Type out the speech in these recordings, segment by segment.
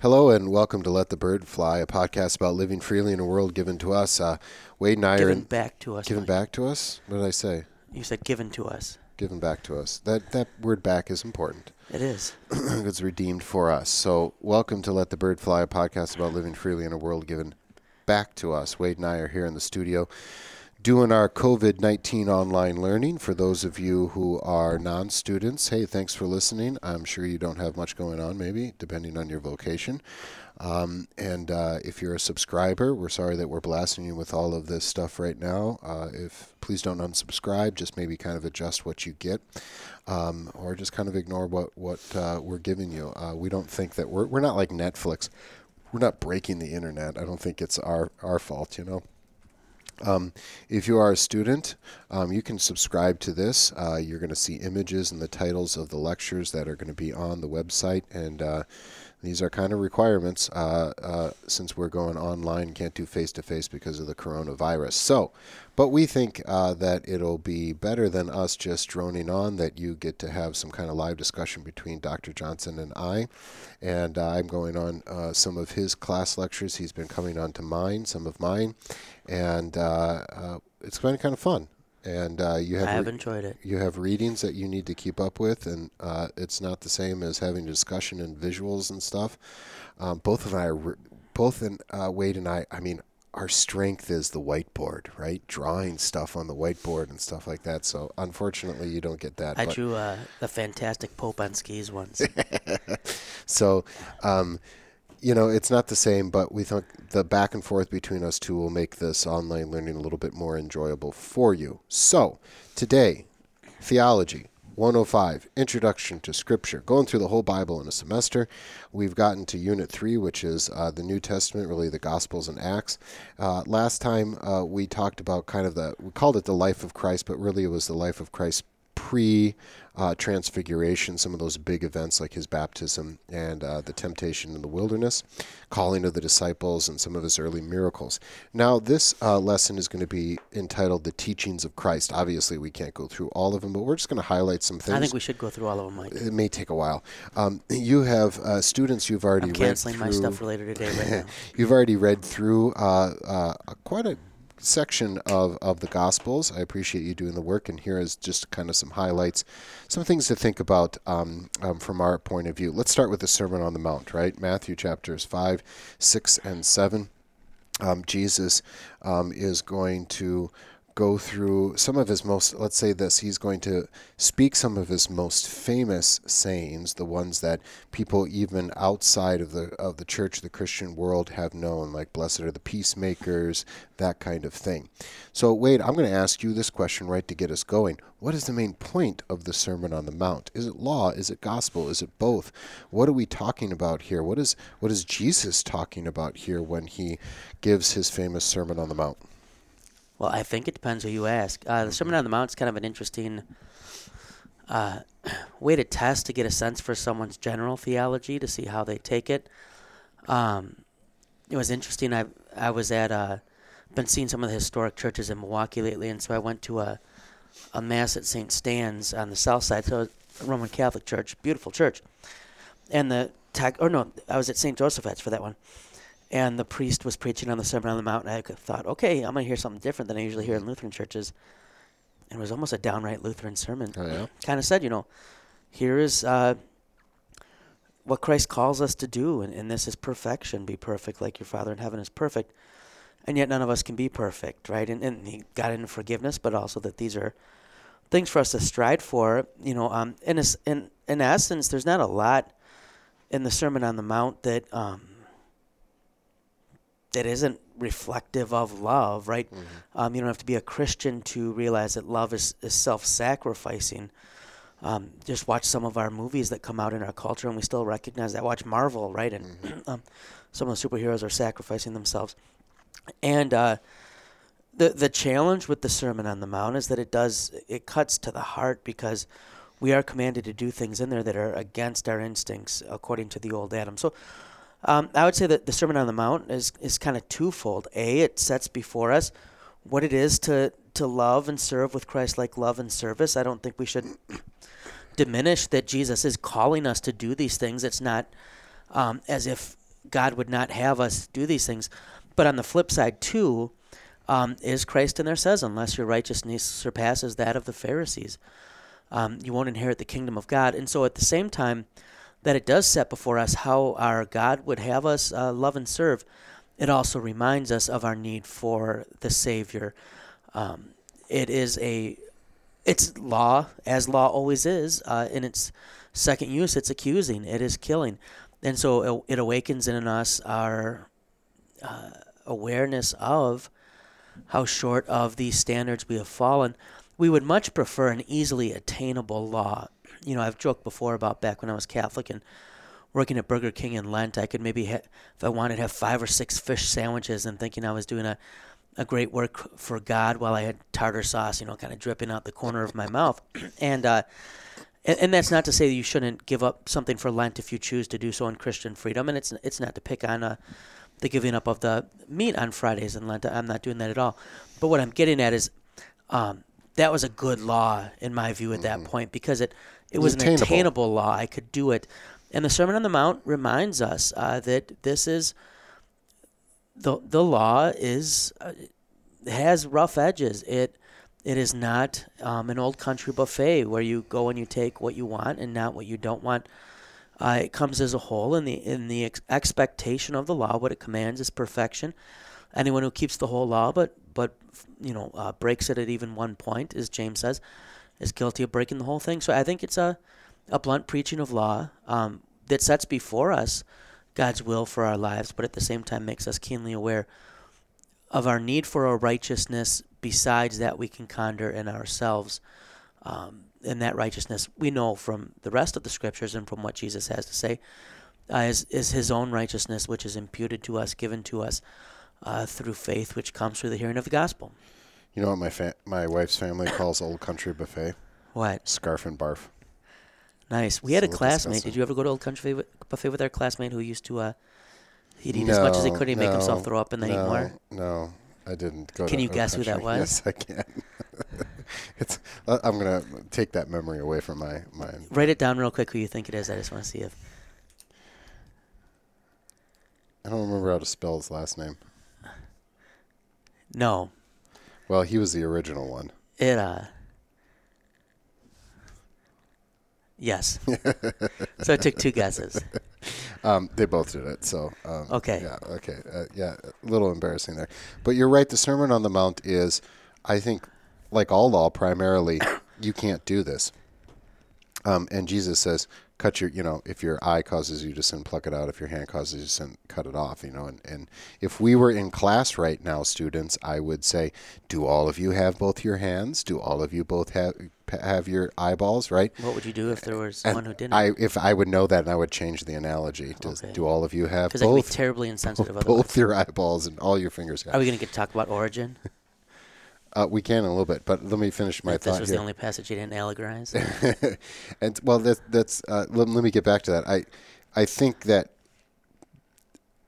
Hello and welcome to Let the Bird Fly, a podcast about living freely in a world given to us. Uh, Wade and I given are in, back to us. given Mike. back to us. What did I say? You said given to us. Given back to us. That that word "back" is important. It is. it's redeemed for us. So, welcome to Let the Bird Fly, a podcast about living freely in a world given back to us. Wade and I are here in the studio doing our COVID 19 online learning. For those of you who are non students, hey, thanks for listening. I'm sure you don't have much going on, maybe, depending on your vocation. Um, and uh, if you're a subscriber, we're sorry that we're blasting you with all of this stuff right now. Uh, if please don't unsubscribe, just maybe kind of adjust what you get, um, or just kind of ignore what what uh, we're giving you. Uh, we don't think that we're we're not like Netflix. We're not breaking the internet. I don't think it's our our fault, you know. Um, if you are a student, um, you can subscribe to this. Uh, you're going to see images and the titles of the lectures that are going to be on the website, and uh, these are kind of requirements uh, uh since we're going online, can't do face to face because of the coronavirus. So, but we think uh, that it'll be better than us just droning on. That you get to have some kind of live discussion between Dr. Johnson and I, and uh, I'm going on some of his class lectures. He's been coming on to mine, some of mine and uh, uh, it's been kind of fun. And uh, you have I have re- enjoyed it. You have readings that you need to keep up with, and uh, it's not the same as having discussion and visuals and stuff. Um, both of I re- both in uh, Wade and I. I mean, our strength is the whiteboard, right? Drawing stuff on the whiteboard and stuff like that. So unfortunately, you don't get that. I drew uh, the fantastic Pope on skis once. so, um, you know, it's not the same, but we think the back and forth between us two will make this online learning a little bit more enjoyable for you. So, today, theology 105, Introduction to Scripture. Going through the whole Bible in a semester. We've gotten to Unit 3, which is uh, the New Testament, really the Gospels and Acts. Uh, last time uh, we talked about kind of the, we called it the life of Christ, but really it was the life of Christ pre uh, transfiguration, some of those big events like his baptism and uh, the temptation in the wilderness, calling of the disciples, and some of his early miracles. Now, this uh, lesson is going to be entitled The Teachings of Christ. Obviously, we can't go through all of them, but we're just going to highlight some things. I think we should go through all of them, Mike. It may take a while. Um, you have uh, students you've already I'm canceling my stuff for later today right now. you've already read through uh, uh, quite a section of, of the Gospels. I appreciate you doing the work, and here is just kind of some highlights, some things to think about um, um, from our point of view. Let's start with the Sermon on the Mount, right? Matthew chapters 5, 6, and 7. Um, Jesus um, is going to go through some of his most, let's say this, he's going to speak some of his most famous sayings, the ones that people even outside of the of the church, the Christian world have known, like blessed are the peacemakers, that kind of thing. So Wade, I'm going to ask you this question right to get us going. What is the main point of the Sermon on the Mount? Is it law? Is it gospel? Is it both? What are we talking about here? What is what is Jesus talking about here when he gives his famous Sermon on the Mount? Well, I think it depends who you ask. Uh, the Sermon on the Mount is kind of an interesting uh, way to test to get a sense for someone's general theology to see how they take it. Um, it was interesting. I I was at uh, been seeing some of the historic churches in Milwaukee lately, and so I went to a a mass at St. Stan's on the south side, so a Roman Catholic church, beautiful church, and the tag. Or no, I was at St. Joseph's for that one and the priest was preaching on the Sermon on the Mount, and I thought, okay, I'm going to hear something different than I usually hear in Lutheran churches. And it was almost a downright Lutheran sermon. Oh, yeah? Kind of said, you know, here is uh, what Christ calls us to do, and, and this is perfection. Be perfect like your Father in heaven is perfect. And yet none of us can be perfect, right? And, and he got into forgiveness, but also that these are things for us to strive for. You know, um, in, a, in, in essence, there's not a lot in the Sermon on the Mount that um, that isn't reflective of love, right? Mm-hmm. Um, you don't have to be a Christian to realize that love is, is self sacrificing. Um, just watch some of our movies that come out in our culture and we still recognize that. Watch Marvel, right? And mm-hmm. um, some of the superheroes are sacrificing themselves. And uh, the the challenge with the Sermon on the Mount is that it does it cuts to the heart because we are commanded to do things in there that are against our instincts according to the old Adam. So um, I would say that the Sermon on the Mount is, is kind of twofold. A, it sets before us what it is to, to love and serve with Christ like love and service. I don't think we should diminish that Jesus is calling us to do these things. It's not um, as if God would not have us do these things. But on the flip side, too, um, is Christ in there says, unless your righteousness surpasses that of the Pharisees, um, you won't inherit the kingdom of God. And so at the same time that it does set before us how our God would have us uh, love and serve, it also reminds us of our need for the Savior. Um, it is a it's law, as law always is. Uh, in its second use, it's accusing, it is killing. And so it, it awakens in us our uh, awareness of how short of these standards we have fallen. We would much prefer an easily attainable law. You know, I've joked before about back when I was Catholic and working at Burger King in Lent, I could maybe, ha- if I wanted, have five or six fish sandwiches and thinking I was doing a a great work for God while I had tartar sauce, you know, kind of dripping out the corner of my mouth. And, uh, and, and that's not to say that you shouldn't give up something for Lent if you choose to do so in Christian freedom. And it's it's not to pick on uh, the giving up of the meat on Fridays in Lent. I'm not doing that at all. But what I'm getting at is um, that was a good law in my view at that mm-hmm. point because it it was, an attainable. attainable law. I could do it. And the Sermon on the Mount reminds us uh, that this is the the law is uh, has rough edges. It it is not um, an old country buffet where you go and you take what you want and not what you don't want. Uh, it comes as a whole in the in the ex- expectation of the law. What it commands is perfection. Anyone who keeps the whole law but but you know uh, breaks it at even one point, as James says, is guilty of breaking the whole thing. So I think it's a a blunt preaching of law um, that sets before us God's will for our lives, but at the same time makes us keenly aware of our need for a righteousness besides that we can conjure in ourselves. Um, and that righteousness we know from the rest of the scriptures and from what Jesus has to say uh, is, is his own righteousness, which is imputed to us, given to us uh, through faith, which comes through the hearing of the gospel. You know what my fa- my wife's family calls Old Country Buffet? What? Scarf and barf. Nice. We had so a classmate. Disgusting. Did you ever go to Old Country Buffet with our classmate who used to uh, he'd eat no, as much as he could, he'd no, make himself throw up and then no, eat more? No, I didn't go. Can you guess country. who that was? Yes, I can. it's. Uh, I'm gonna take that memory away from my mind. Write it down real quick. Who you think it is? I just want to see if. I don't remember how to spell his last name. No. Well, he was the original one. It uh. Yes. so I took two guesses. Um, they both did it. So um, okay. Yeah. Okay. Uh, yeah. A little embarrassing there, but you're right. The Sermon on the Mount is, I think, like all law, primarily, you can't do this. Um, and Jesus says, cut your, you know, if your eye causes you to sin, pluck it out. If your hand causes you to sin, cut it off, you know. And, and if we were in class right now, students, I would say, do all of you have both your hands? Do all of you both have have your eyeballs, right? What would you do if there was and one who didn't? I, if I would know that, and I would change the analogy. Does, okay. Do all of you have both? Because be terribly insensitive. Both, both your eyeballs and all your fingers. Are we going to get to talk about origin? Uh, we can in a little bit, but let me finish my if thought This was here. the only passage you didn't allegorize. and well, that, that's uh, let, let, me get back to that. I I think that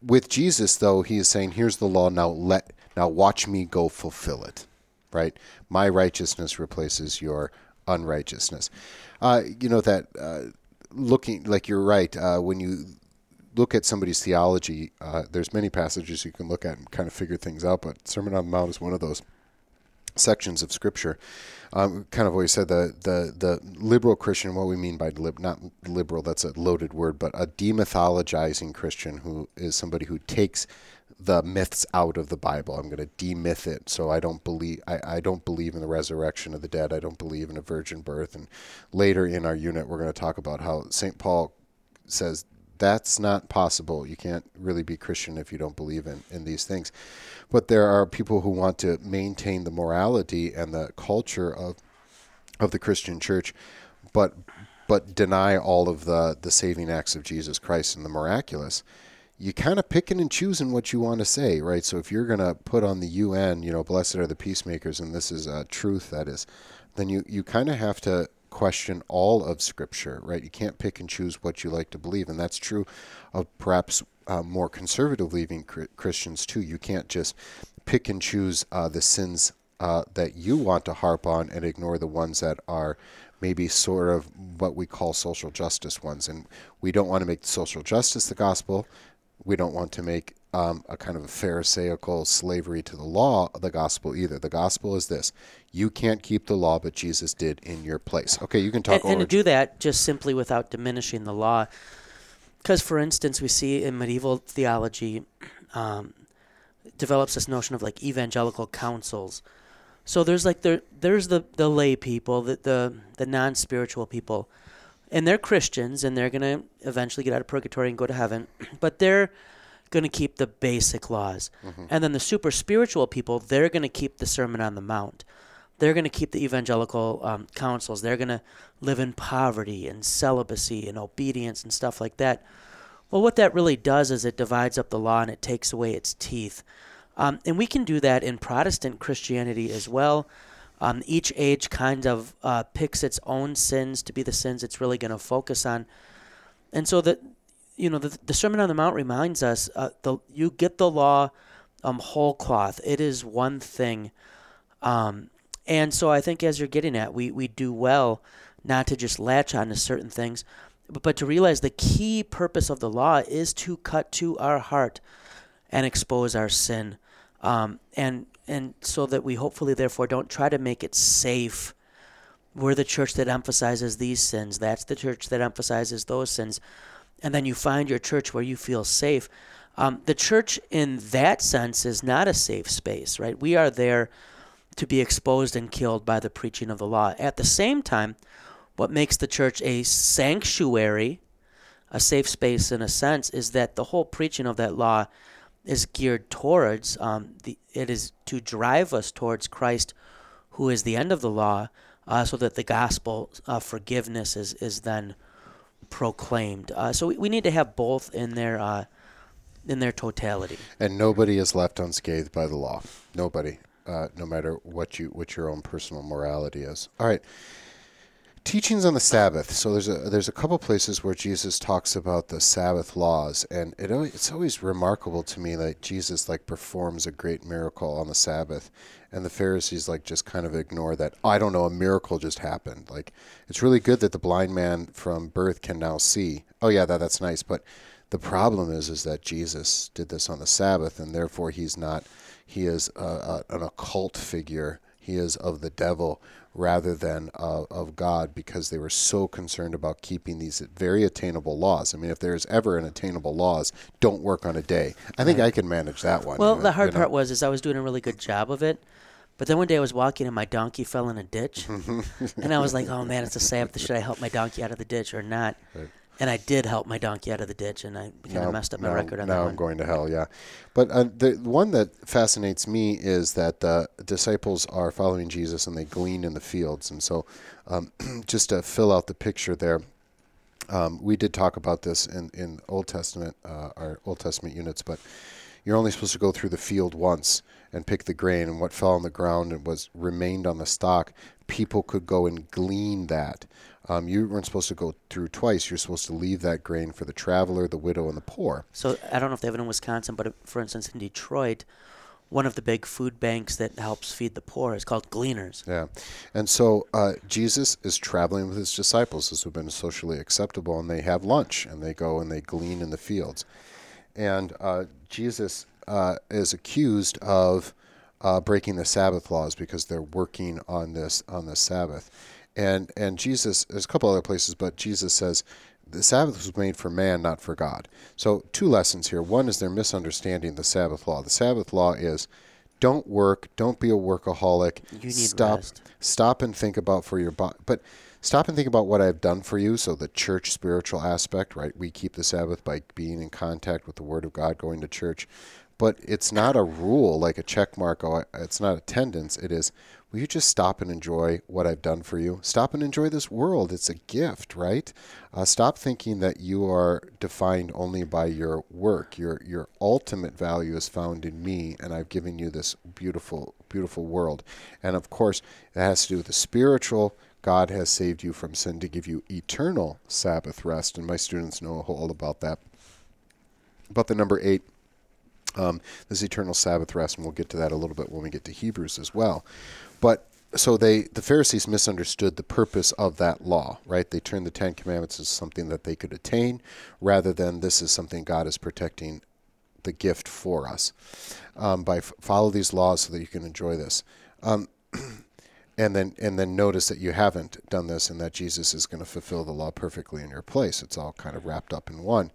with Jesus, though, he is saying, "Here's the law. Now let now watch me go fulfill it." Right? My righteousness replaces your unrighteousness. Uh, you know that uh, looking like you're right uh, when you look at somebody's theology. Uh, there's many passages you can look at and kind of figure things out, but Sermon on the Mount is one of those sections of Scripture. Um, kind of always said the, the the liberal Christian. What we mean by lib, not liberal, that's a loaded word, but a demythologizing Christian who is somebody who takes the myths out of the Bible. I'm going to demyth it. So I don't believe I, I don't believe in the resurrection of the dead. I don't believe in a virgin birth. And later in our unit, we're going to talk about how St. Paul says that's not possible. You can't really be Christian if you don't believe in, in these things. But there are people who want to maintain the morality and the culture of of the Christian church, but but deny all of the, the saving acts of Jesus Christ and the miraculous. You kind of picking and choosing what you want to say, right? So if you're going to put on the UN, you know, blessed are the peacemakers, and this is a truth that is, then you, you kind of have to question all of Scripture, right? You can't pick and choose what you like to believe, and that's true of perhaps uh, more conservative believing Christians too. You can't just pick and choose uh, the sins uh, that you want to harp on and ignore the ones that are maybe sort of what we call social justice ones. And we don't want to make social justice the gospel. we don't want to make um, a kind of a Pharisaical slavery to the law, the gospel either. The gospel is this: you can't keep the law, but Jesus did in your place. Okay, you can talk. And, and to do that just simply without diminishing the law, because for instance, we see in medieval theology um, develops this notion of like evangelical counsels. So there's like there there's the the lay people, the the, the non spiritual people, and they're Christians, and they're gonna eventually get out of purgatory and go to heaven, but they're going to keep the basic laws. Mm-hmm. And then the super spiritual people, they're going to keep the Sermon on the Mount. They're going to keep the evangelical um, counsels. They're going to live in poverty and celibacy and obedience and stuff like that. Well, what that really does is it divides up the law and it takes away its teeth. Um, and we can do that in Protestant Christianity as well. Um, each age kind of uh, picks its own sins to be the sins it's really going to focus on. And so that you know, the, the Sermon on the Mount reminds us uh, the you get the law um, whole cloth. It is one thing. Um, and so I think as you're getting at, we, we do well not to just latch on to certain things, but, but to realize the key purpose of the law is to cut to our heart and expose our sin. Um, and and so that we hopefully therefore don't try to make it safe. We're the church that emphasizes these sins. That's the church that emphasizes those sins and then you find your church where you feel safe. Um, the church, in that sense, is not a safe space, right? We are there to be exposed and killed by the preaching of the law. At the same time, what makes the church a sanctuary, a safe space in a sense, is that the whole preaching of that law is geared towards um, the. It is to drive us towards Christ, who is the end of the law, uh, so that the gospel uh, forgiveness is is then proclaimed. Uh, so we, we need to have both in their uh, in their totality. And nobody is left unscathed by the law. Nobody, uh, no matter what you what your own personal morality is. All right. Teachings on the Sabbath. So there's a there's a couple places where Jesus talks about the Sabbath laws, and it it's always remarkable to me that Jesus like performs a great miracle on the Sabbath, and the Pharisees like just kind of ignore that. I don't know, a miracle just happened. Like it's really good that the blind man from birth can now see. Oh yeah, that that's nice, but the problem is is that Jesus did this on the Sabbath, and therefore he's not. He is a, a, an occult figure. He is of the devil rather than uh, of God because they were so concerned about keeping these very attainable laws. I mean, if there's ever an attainable laws, don't work on a day. I think right. I can manage that one. Well, the hard you know? part was is I was doing a really good job of it. But then one day I was walking and my donkey fell in a ditch, and I was like, "Oh man, it's a Sabbath. Should I help my donkey out of the ditch or not?" Right and I did help my donkey out of the ditch, and I kind of messed up my now, record on now that I'm one. going to hell, yeah. But uh, the one that fascinates me is that the disciples are following Jesus and they glean in the fields, and so um, just to fill out the picture there. Um, we did talk about this in, in Old Testament, uh, our Old Testament units, but you're only supposed to go through the field once and pick the grain, and what fell on the ground and was remained on the stalk, people could go and glean that. Um, you weren't supposed to go through twice. You're supposed to leave that grain for the traveler, the widow, and the poor. So I don't know if they have it in Wisconsin, but for instance, in Detroit, one of the big food banks that helps feed the poor is called Gleaners. Yeah. And so uh, Jesus is traveling with his disciples, as have been socially acceptable, and they have lunch and they go and they glean in the fields. And uh, Jesus uh, is accused of uh, breaking the Sabbath laws because they're working on this on the Sabbath. And and Jesus, there's a couple other places, but Jesus says the Sabbath was made for man, not for God. So two lessons here. One is they're misunderstanding the Sabbath law. The Sabbath law is don't work, don't be a workaholic. You need stop, rest. stop and think about for your body, but stop and think about what I've done for you. So the church spiritual aspect, right? We keep the Sabbath by being in contact with the Word of God, going to church. But it's not a rule like a check mark. It's not attendance. It is will you just stop and enjoy what I've done for you? Stop and enjoy this world. It's a gift, right? Uh, stop thinking that you are defined only by your work. Your your ultimate value is found in me, and I've given you this beautiful, beautiful world. And of course, it has to do with the spiritual. God has saved you from sin to give you eternal Sabbath rest, and my students know a all about that. About the number eight, um, this eternal Sabbath rest, and we'll get to that a little bit when we get to Hebrews as well. But so they the Pharisees misunderstood the purpose of that law, right? They turned the Ten Commandments as something that they could attain, rather than this is something God is protecting the gift for us um, by f- follow these laws so that you can enjoy this. Um, and then and then notice that you haven't done this and that Jesus is going to fulfill the law perfectly in your place. It's all kind of wrapped up in one.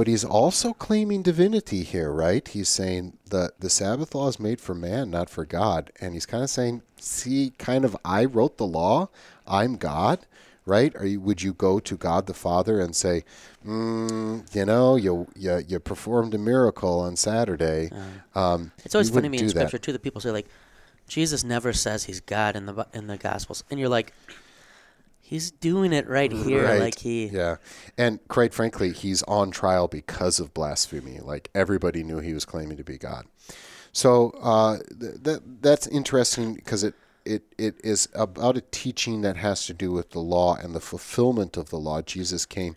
But he's also claiming divinity here, right? He's saying the the Sabbath law is made for man, not for God. And he's kind of saying, see, kind of I wrote the law, I'm God, right? Are you would you go to God the Father and say, mm, you know, you, you you performed a miracle on Saturday? Um, It's always funny to me in do that. scripture too that people say like, Jesus never says he's God in the in the Gospels, and you're like, he's doing it right here, Right. like he. Yeah. And quite frankly, he's on trial because of blasphemy. Like everybody knew he was claiming to be God. So uh, th- that that's interesting because it, it it is about a teaching that has to do with the law and the fulfillment of the law. Jesus came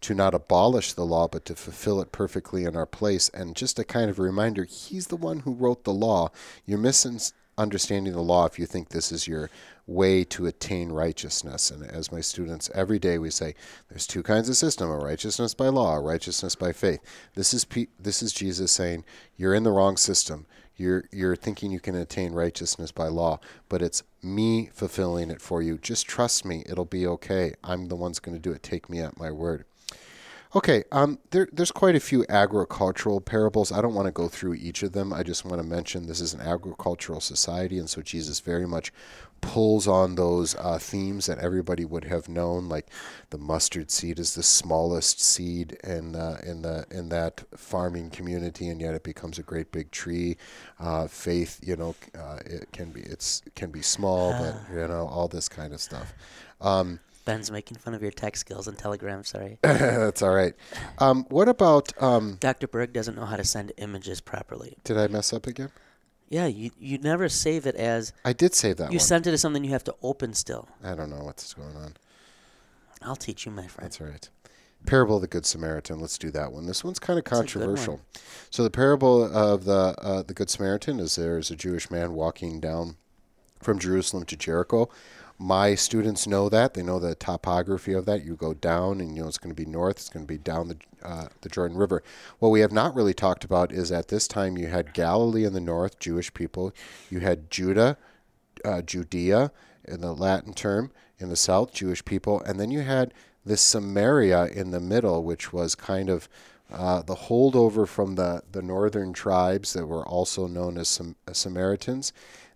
to not abolish the law, but to fulfill it perfectly in our place. And just a kind of a reminder, he's the one who wrote the law. You're misunderstanding the law if you think this is your way to attain righteousness. And as my students every day we say, there's two kinds of system: a righteousness by law, a righteousness by faith. This is this is Jesus saying you're in the wrong system. You're you're thinking you can attain righteousness by law, but it's me fulfilling it for you. Just trust me; it'll be okay. I'm the one's going to do it. Take me at my word. Okay, um, there, there's quite a few agricultural parables. I don't want to go through each of them. I just want to mention this is an agricultural society, and so Jesus very much pulls on those uh, themes that everybody would have known, like the mustard seed is the smallest seed in uh, in the in that farming community, and yet it becomes a great big tree. Uh, faith, you know, uh, it can be it's can be small, but you know all this kind of stuff. Um, Ben's making fun of your tech skills and Telegram. Sorry, that's all right. Um, what about? Um, Dr. Berg doesn't know how to send images properly. did I mess up again? Yeah, you you never save it as I did save that you one. sent it as something you have to open still. I don't know what's going on. I'll teach you, my friend. That's all right. Parable of the Good Samaritan. Let's do that one. This one's kind of That's a good controversial. one. So the parable of the uh, the Good Samaritan is there is a Jewish man walking down from Jerusalem to Jericho. My students know that. They know the topography of that. You go down, and you know it's going to be north. It's going to be down the uh, the Jordan River. What we have not really talked about is at this time you had Galilee in the north, Jewish people. You had Judah, uh, Judea in the Latin term, in the south, Jewish people, and then you had this Samaria in the middle, which was kind of uh, the holdover from the, the northern tribes that were also known as Sam- Samaritans.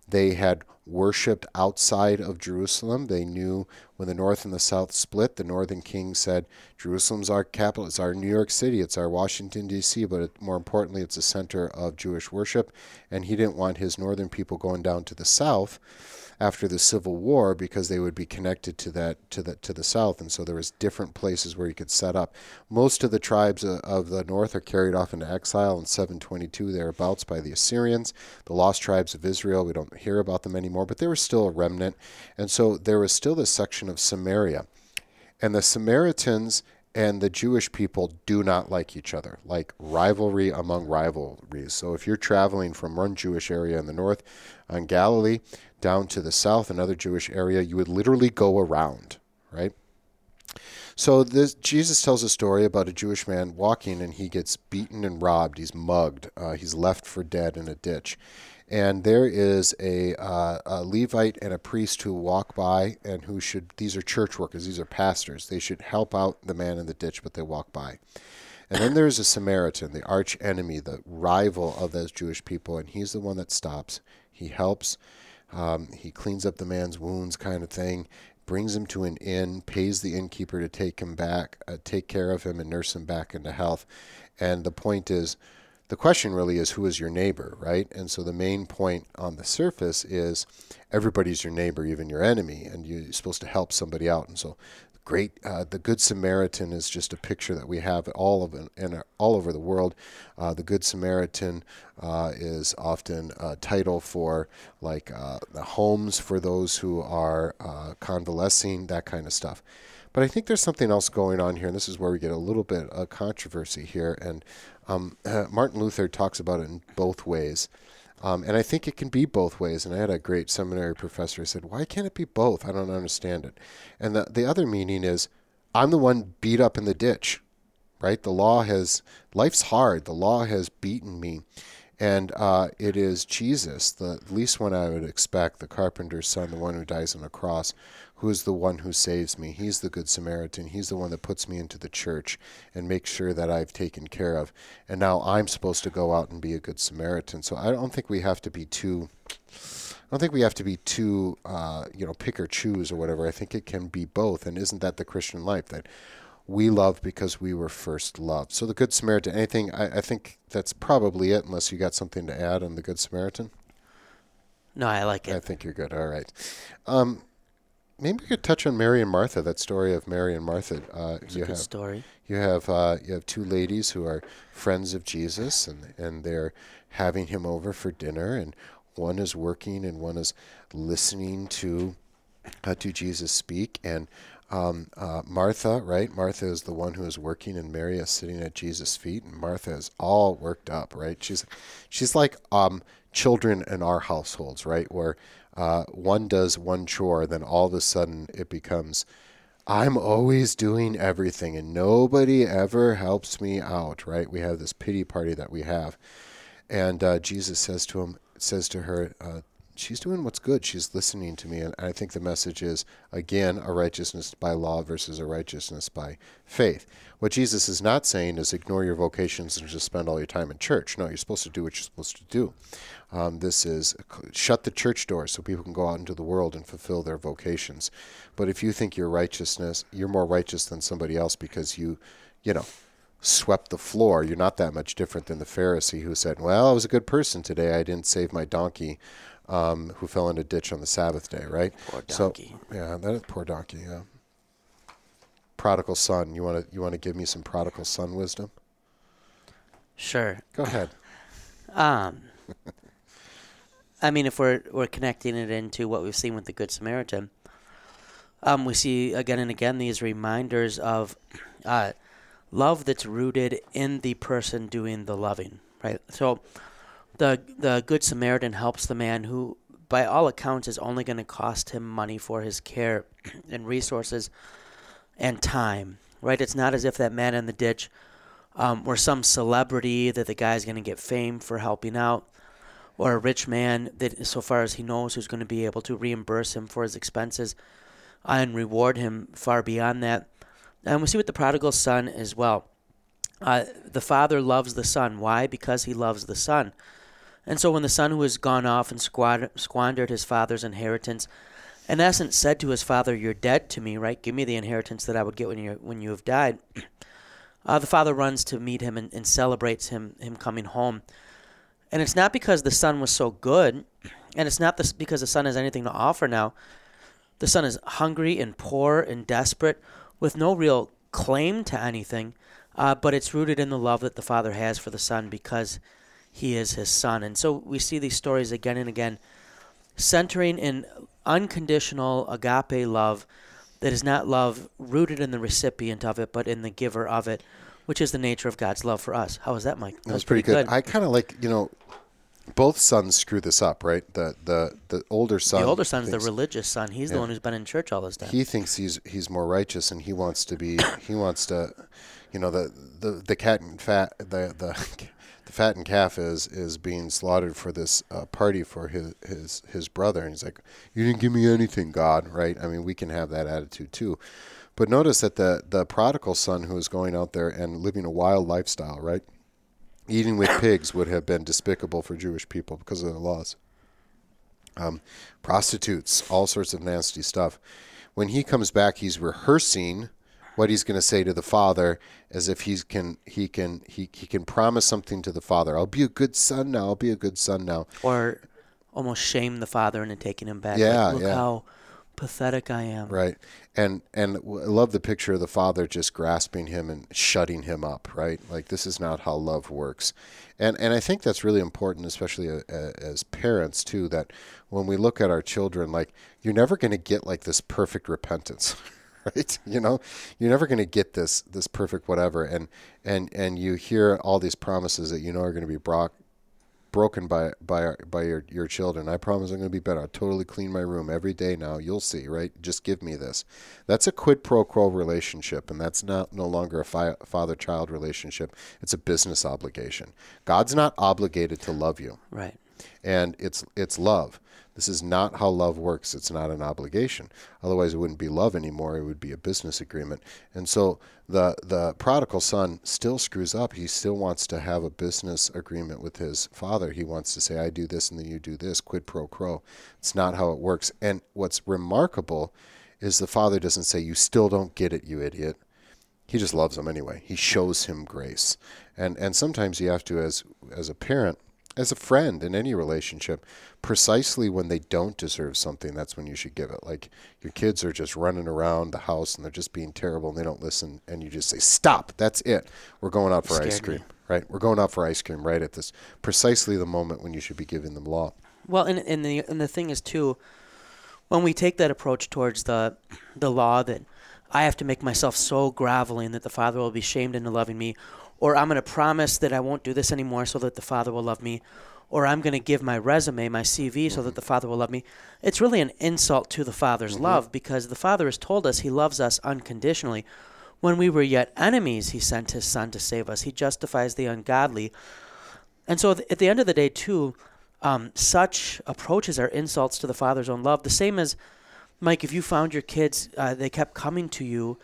They had worshipped outside of Jerusalem. They knew when the north and the south split, the northern king said, Jerusalem's our capital, it's our New York City, it's our Washington, D.C., but it, more importantly, it's a center of Jewish worship. And he didn't want his northern people going down to the south after the Civil War because they would be connected to that to the to the south, and so there was different places where you could set up. Most of the tribes of, of the north are carried off into exile in 722 thereabouts by the Assyrians. The lost tribes of Israel, we don't hear about them anymore, but they were still a remnant, and so there was still this section of Samaria, and the Samaritans and the Jewish people do not like each other, like rivalry among rivalries. So if you're traveling from one Jewish area in the north on Galilee down to the south, another Jewish area, you would literally go around, right? So this Jesus tells a story about a Jewish man walking and he gets beaten and robbed. He's mugged. Uh, he's left for dead in a ditch. And there is a, uh, a Levite and a priest who walk by and who should, these are church workers, these are pastors. They should help out the man in the ditch, but they walk by. And then there's a Samaritan, the arch enemy, the rival of those Jewish people, and he's the one that stops. He helps. Um, he cleans up the man's wounds, kind of thing. Brings him to an inn, pays the innkeeper to take him back, uh, take care of him, and nurse him back into health. And the point is, the question really is, who is your neighbor, right? And so the main point on the surface is, everybody's your neighbor, even your enemy, and you're supposed to help somebody out. And so great. Uh, the Good Samaritan is just a picture that we have all of in all over the world. Uh, the Good Samaritan uh, is often a title for like uh, the homes for those who are uh, convalescing, that kind of stuff. But I think there's something else going on here, and this is where we get a little bit of controversy here. And um, Martin Luther talks about it in both ways. Um, and I think it can be both ways. And I had a great seminary professor who said, Why can't it be both? I don't understand it. And the, the other meaning is, I'm the one beat up in the ditch. right? The law has, life's hard. The law has beaten me. And uh, it is Jesus, the least one I would expect, the carpenter's son, the one who dies on a cross, who is the one who saves me. He's the Good Samaritan. He's the one that puts me into the church and makes sure that I've taken care of. And now I'm supposed to go out and be a Good Samaritan. So I don't think we have to be too. I don't think we have to be too, uh, you know, pick or choose or whatever. I think it can be both. And isn't that the Christian life? That we love because we were first loved. So the Good Samaritan, anything, I, I think that's probably it, unless you got something to add on the Good Samaritan. No, I like it. I think you're good. All right. Um, maybe we could touch on Mary and Martha. That story of Mary and Martha. Uh, it's you a good have, story. You have uh, you have two ladies who are friends of Jesus, and and they're having him over for dinner, and one is working and one is listening to uh, to Jesus speak, and um, uh, Martha, right? Martha is the one who is working, and Mary is sitting at Jesus' feet, and Martha is all worked up, right? She's she's like um, children in our households, right? Where uh, one does one chore, then all of a sudden it becomes, I'm always doing everything, and nobody ever helps me out, right? We have this pity party that we have, and uh, Jesus says to him, says to her, uh, she's doing what's good. She's listening to me. And I think the message is, again, a righteousness by law versus a righteousness by faith. What Jesus is not saying is ignore your vocations and just spend all your time in church. No, you're supposed to do what you're supposed to do. Um, this is shut the church door so people can go out into the world and fulfill their vocations. But if you think you're righteousness, you're more righteous than somebody else because you, you know, swept the floor. You're not that much different than the Pharisee who said, Well, I was a good person today. I didn't save my donkey um, who fell in a ditch on the Sabbath day, right? Poor donkey. So, yeah, that is poor donkey. Yeah. Prodigal son. You want to you want to give me some prodigal son wisdom? Sure. Go ahead. Um, I mean, if we're we're connecting it into what we've seen with the Good Samaritan, um, we see again and again these reminders of uh, love that's rooted in the person doing the loving, right? So the the good Samaritan helps the man who, by all accounts, is only going to cost him money for his care and resources and time. Right? It's not as if that man in the ditch um, were some celebrity that the guy's going to get fame for helping out, or a rich man that, so far as he knows, who's going to be able to reimburse him for his expenses and reward him far beyond that. And we see with the prodigal son as well. Uh, the father loves the son. Why? Because he loves the son. And so when the son who has gone off and squandered his father's inheritance, in essence said to his father, You're dead to me, right? Give me the inheritance that I would get when you when you have died. Uh, the father runs to meet him and, and celebrates him him coming home. And it's not because the son was so good, and it's not this, because the son has anything to offer now. The son is hungry and poor and desperate, with no real claim to anything, uh, but it's rooted in the love that the father has for the son because he is his son. And so we see these stories again and again, centering in unconditional agape love that is not love rooted in the recipient of it, but in the giver of it, which is the nature of God's love for us. How was that, Mike? That, was pretty, pretty good. good. I kind of like, you know, both sons screw this up, right? The the the older son. The older son's thinks, the religious son. He's yeah. the one who's been in church all this time. He thinks he's he's more righteous, and he wants to be. he wants to, you know, the the the cat and fat the the the fattened calf is is being slaughtered for this uh, party for his his his brother, and he's like, "You didn't give me anything, God." Right? I mean, we can have that attitude too. But notice that the the prodigal son who is going out there and living a wild lifestyle, right? Eating with pigs would have been despicable for Jewish people because of the laws. Um, prostitutes, all sorts of nasty stuff. When he comes back, he's rehearsing what he's going to say to the father as if he can he can he, he can promise something to the father. I'll be a good son now i'll be a good son now. Or almost shame the father into taking him back. Yeah like, look yeah. how pathetic i am. Right. And and i love the picture of the father just grasping him and shutting him up right? Like this is not how love works. And and i think that's really important especially a, a, as parents too that when we look at our children like you're never going to get like this perfect repentance right? You know, you're never going to get this this perfect whatever, and and and you hear all these promises that you know are going to be brought broken by by our, by your your children. I promise I'm going to be better. I'll totally clean my room every day now. You'll see, right? Just give me this. That's a quid pro quo relationship, and that's not no longer a fi- father child relationship. It's a business obligation. God's not obligated to love you, Right. and it's it's love. This is not how love works. It's not an obligation. Otherwise, it wouldn't be love anymore. It would be a business agreement. And so the the prodigal son still screws up. He still wants to have a business agreement with his father. He wants to say, "I do this, and then you do this." Quid pro quo. It's not how it works. And what's remarkable is the father doesn't say, "You still don't get it, you idiot." He just loves him anyway. He shows him grace. And and sometimes you have to as as a parent as a friend in any relationship, precisely when they don't deserve something, that's when you should give it. Like your kids are just running around the house and they're just being terrible and they don't listen, and you just say, "Stop! That's it. We're going out for Scared ice me. cream." Right? We're going out for ice cream right at this precisely the moment when you should be giving them law. Well, and, and the and the thing is too, when we take that approach towards the the law that I have to make myself so groveling that the Father will be shamed into loving me, or I'm going to promise that I won't do this anymore so that the Father will love me, or I'm going to give my resume, my CV, so that the Father will love me. It's really an insult to the Father's love because the Father has told us He loves us unconditionally. When we were yet enemies, He sent His Son to save us. He justifies the ungodly. And so th- at the end of the day, too, um, such approaches are insults to the Father's own love. The same as, Mike, if you found your kids, uh, they kept coming to you,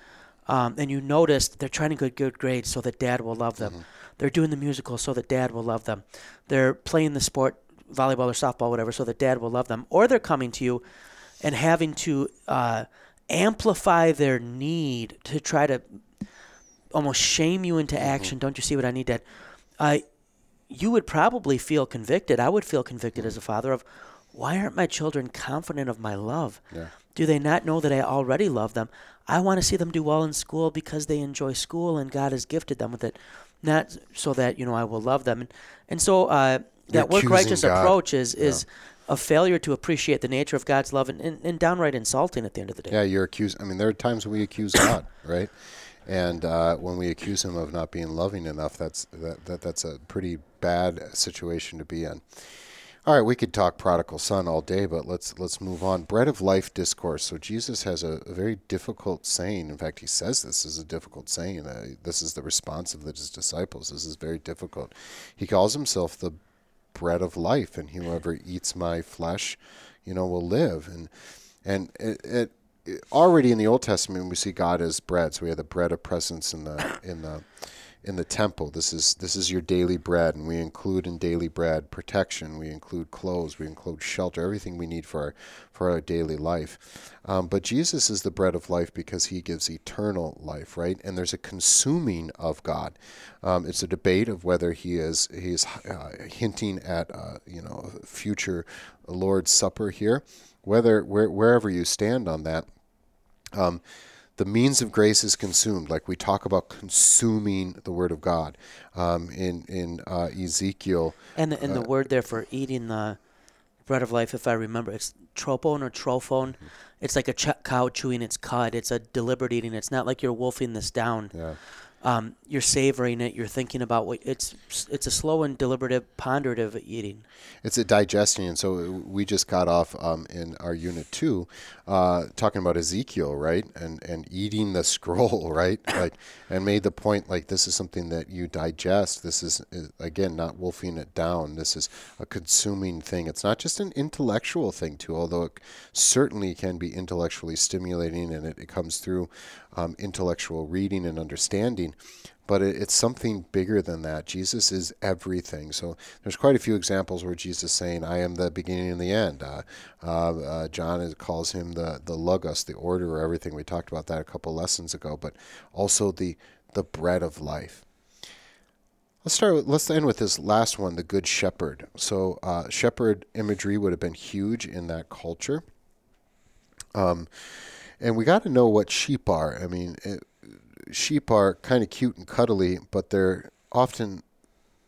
um, and you notice they're trying to get good grades so that dad will love them. They're doing the musical so that dad will love them. They're playing the sport, volleyball or softball, whatever, so that dad will love them. Or they're coming to you and having to uh, amplify their need to try to almost shame you into action. Don't you see what I need, Dad? Uh, you would probably feel convicted. I would feel convicted as a father of why aren't my children confident of my love? Yeah. Do they not know that I already love them? I want to see them do well in school because they enjoy school and God has gifted them with it, not so that you know I will love them. And, and so uh, that work righteous God. approach is is a failure to appreciate the nature of God's love and, and, and downright insulting at the end of the day. Yeah, you're accused. I mean, there are times when we accuse God, right? And uh, when we accuse him of not being loving enough, that's that, that that's a pretty bad situation to be in. All right, we could talk prodigal son all day, but let's let's move on. Bread of life discourse. So Jesus has a, a very difficult saying. In fact, he says this is a difficult saying. Uh, this is the response of his disciples. This is very difficult. He calls himself the bread of life, and whoever eats my flesh, you know, will live. And and it, it, it already in the Old Testament we see God as bread. So we have the bread of presence in the in the in the temple. This is this is your daily bread, and we include in daily bread protection. We include clothes. We include shelter. Everything we need for our for our daily life. Um, but Jesus is the bread of life because He gives eternal life, right? And there's a consuming of God. Um, it's a debate of whether He is He is uh, hinting at uh, you know a future Lord's Supper here. Whether where, wherever you stand on that, um, the means of grace is consumed. Like we talk about consuming the Word of God um, in in uh, Ezekiel. And the, and the word there for eating the bread of life, if I remember, it's tropon or trophone. It's like a ch- cow chewing its cud. It's a deliberate eating. It's not like you're wolfing this down. Yeah. Um, you're savoring it. You're thinking about what it's. It's a slow and deliberative, ponderative eating. It's a digestion, and so we just got off um, in our unit two, uh, talking about Ezekiel, right, and and eating the scroll, right, like, and made the point like this is something that you digest. This is, is again not wolfing it down. This is a consuming thing. It's not just an intellectual thing too, although it certainly can be intellectually stimulating, and it, it comes through um, intellectual reading and understanding but it, it's something bigger than that. Jesus is everything. So there's quite a few examples where Jesus is saying, "I am the beginning and the end." Uh, uh, uh, John is, calls him the the logos, the order, or everything. We talked about that a couple lessons ago. But also the the bread of life. Let's start. With, let's end with this last one, the good shepherd. So uh, shepherd imagery would have been huge in that culture. Um, and we got to know what sheep are. I mean, it, sheep are kind of cute and cuddly, but they're often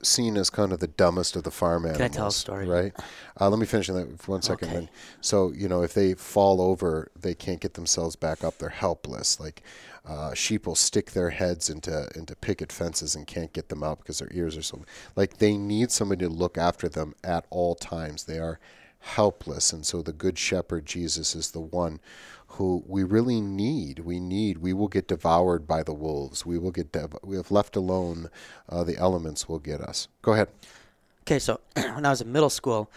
seen as kind of the dumbest of the farm animals. I tell a story? Right. Uh, let me finish that for one second. Okay. Then. So you know, if they fall over, they can't get themselves back up. They're helpless. Like uh, sheep will stick their heads into into picket fences and can't get them out because their ears are so like they need somebody to look after them at all times. They are helpless, and so the good shepherd Jesus is the one who we really need. We need. We will get devoured by the wolves. We will get. Dev- we have left alone. Uh, the elements will get us. Go ahead. Okay, so when I was in middle school,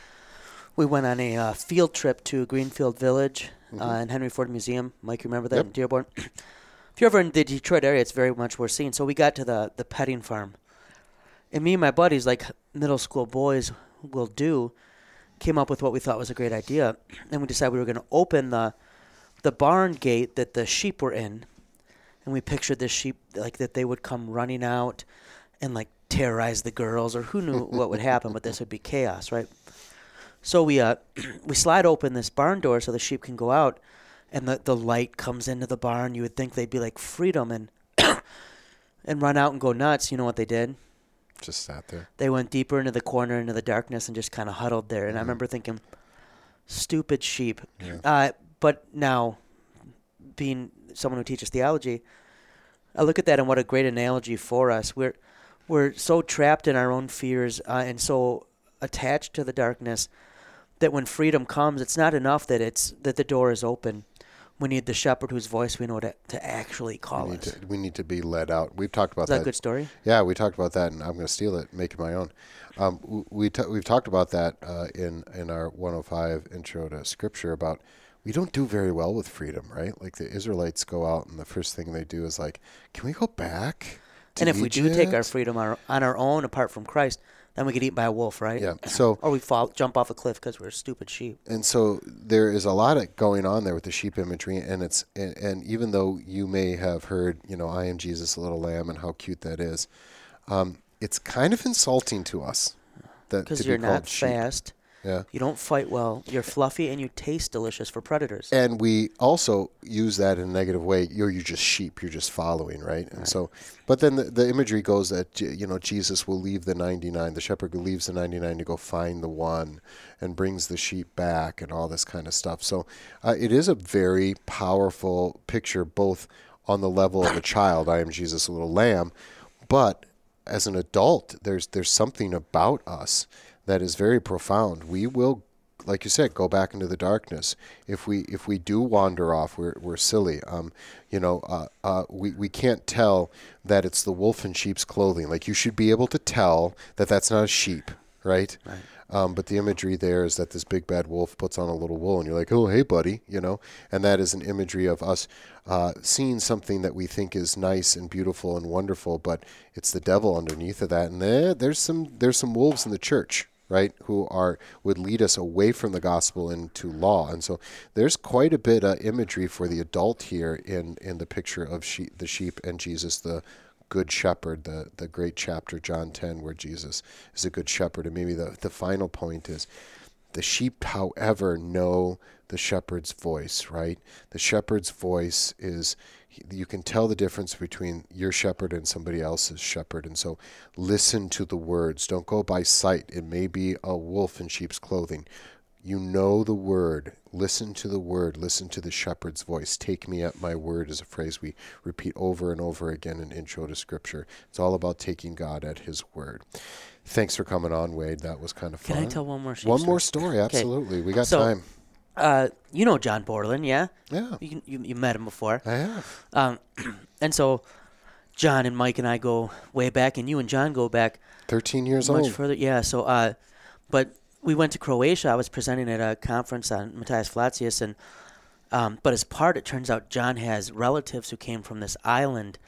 we went on a uh, field trip to Greenfield Village mm-hmm. uh, and Henry Ford Museum. Mike, you remember that yep. in Dearborn? if you're ever in the Detroit area, it's very much worth seeing. So we got to the the petting farm, and me and my buddies, like middle school boys will do, came up with what we thought was a great idea, and we decided we were going to open the the barn gate that the sheep were in, and we pictured the sheep like that they would come running out and like terrorize the girls, or who knew what would happen, but this would be chaos, right? So we uh we slide open this barn door so the sheep can go out, and the the light comes into the barn. You would think they'd be like freedom and and run out and go nuts. You know what they did? Just sat there. They went deeper into the corner, into the darkness, and just kind of huddled there. And mm-hmm. I remember thinking, stupid sheep. Yeah. Uh, but now, being someone who teaches theology, I look at that and what a great analogy for us. We're we're so trapped in our own fears uh, and so attached to the darkness that when freedom comes, it's not enough that it's that the door is open. We need the shepherd whose voice we know to, to actually call we need us. To, we need to be led out. We've talked about is that. that. a good story? Yeah, we talked about that, and I'm going to steal it, make it my own. Um, we t- we've talked about that uh, in in our 105 intro to Scripture about we don't do very well with freedom, right? Like the Israelites go out, and the first thing they do is like, "Can we go back?" and if Egypt? we do take our freedom on our own, apart from Christ, then we get eaten by a wolf, right? Yeah. So or we fall, jump off a cliff because we're stupid sheep. And so there is a lot of going on there with the sheep imagery, and it's and, and even though you may have heard, you know, I am Jesus, a little lamb, and how cute that is, um, it's kind of insulting to us that because you're not sheep. fast yeah. You don't fight well. You're fluffy and you taste delicious for predators. And we also use that in a negative way. You're you just sheep. You're just following, right? And right. so, but then the, the imagery goes that you know Jesus will leave the 99. The shepherd leaves the 99 to go find the one, and brings the sheep back, and all this kind of stuff. So, uh, it is a very powerful picture, both on the level of a child. I am Jesus, a little lamb, but as an adult, there's there's something about us that is very profound. We will, like you said, go back into the darkness. If we if we do wander off, we're we're silly. Um, you know, uh, uh, we we can't tell that it's the wolf in sheep's clothing. Like you should be able to tell that that's not a sheep, right? Right. Um, but the imagery there is that this big bad wolf puts on a little wool, and you're like, oh, hey, buddy, you know? And that is an imagery of us uh, seeing something that we think is nice and beautiful and wonderful, but it's the devil underneath of that. And there, there's some there's some wolves in the church, right, who are would lead us away from the gospel into law. And so there's quite a bit of imagery for the adult here in in the picture of the sheep and Jesus, the good shepherd, the the great chapter John 10 where Jesus is a good shepherd. And maybe the the final point is the sheep, however, know the shepherd's voice, right? The shepherd's voice is you can tell the difference between your shepherd and somebody else's shepherd. And so listen to the words. Don't go by sight. It may be a wolf in sheep's clothing. You know the word. Listen to the word. Listen to the shepherd's voice. Take me at my word is a phrase we repeat over and over again in intro to scripture. It's all about taking God at his word. Thanks for coming on, Wade. That was kind of fun. Can I tell one more One story? more story, absolutely. Okay. We got so, time. Uh, you know John Borland, yeah? Yeah. You, you, you met him before. I have. Um, and so John and Mike and I go way back, and you and John go back 13 years much old. further. Yeah. So, uh, but we went to Croatia. I was presenting at a conference on Matthias Flacius, and um, but as part, it turns out John has relatives who came from this island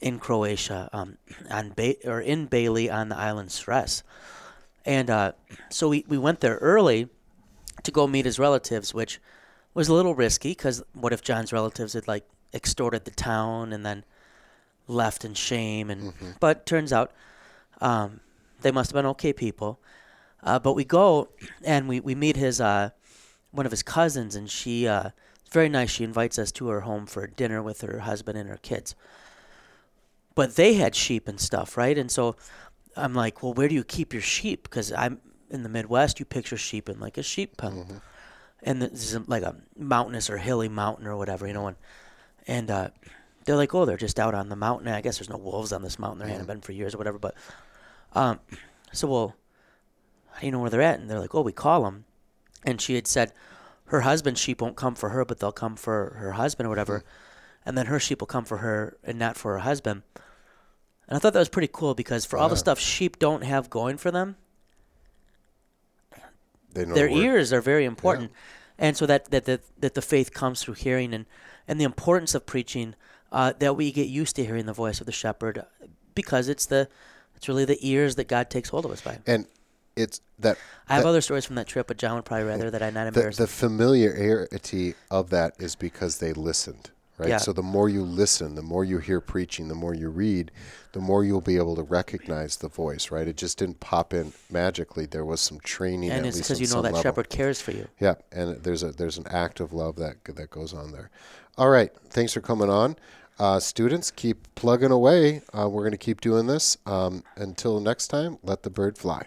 in Croatia, um, on ba- or in Beli on the island Cres, and uh, so we we went there early to go meet his relatives, which was a little risky because what if John's relatives had like extorted the town and then left in shame? And mm-hmm. but turns out um, they must have been okay people. Uh, but we go and we we meet his uh, one of his cousins, and she uh, very nice. She invites us to her home for dinner with her husband and her kids. But they had sheep and stuff, right? And so I'm like, well, where do you keep your sheep? Because I'm in the Midwest, you picture sheep in like a sheep pen, mm-hmm. and this is like a mountainous or hilly mountain or whatever, you know. And and uh, they're like, oh, they're just out on the mountain. I guess there's no wolves on this mountain. There hadn't been for years or whatever. But um, so well, how do you know where they're at? And they're like, oh, we call them. And she had said, her husband's sheep won't come for her, but they'll come for her husband or whatever. And then her sheep will come for her and not for her husband. And I thought that was pretty cool because for all the stuff sheep don't have going for them, their the ears are very important, and so that that that, that the faith comes through hearing and and the importance of preaching uh, that we get used to hearing the voice of the shepherd because it's the it's really the ears that God takes hold of us by. And it's that I have that- other stories from that trip, but John would probably rather that I not the, embarrass. the familiarity of that is because they listened, right? Yeah. So the more you listen, the more you hear preaching, the more you read, the more you'll be able to recognize the voice, right? It just didn't pop in magically. There was some training, and it's because you know that level. shepherd cares for you. Yeah, and there's a there's an act of love that that goes on there. All right, thanks for coming on, uh, students. Keep plugging away. Uh, we're going to keep doing this um, until next time. Let the bird fly.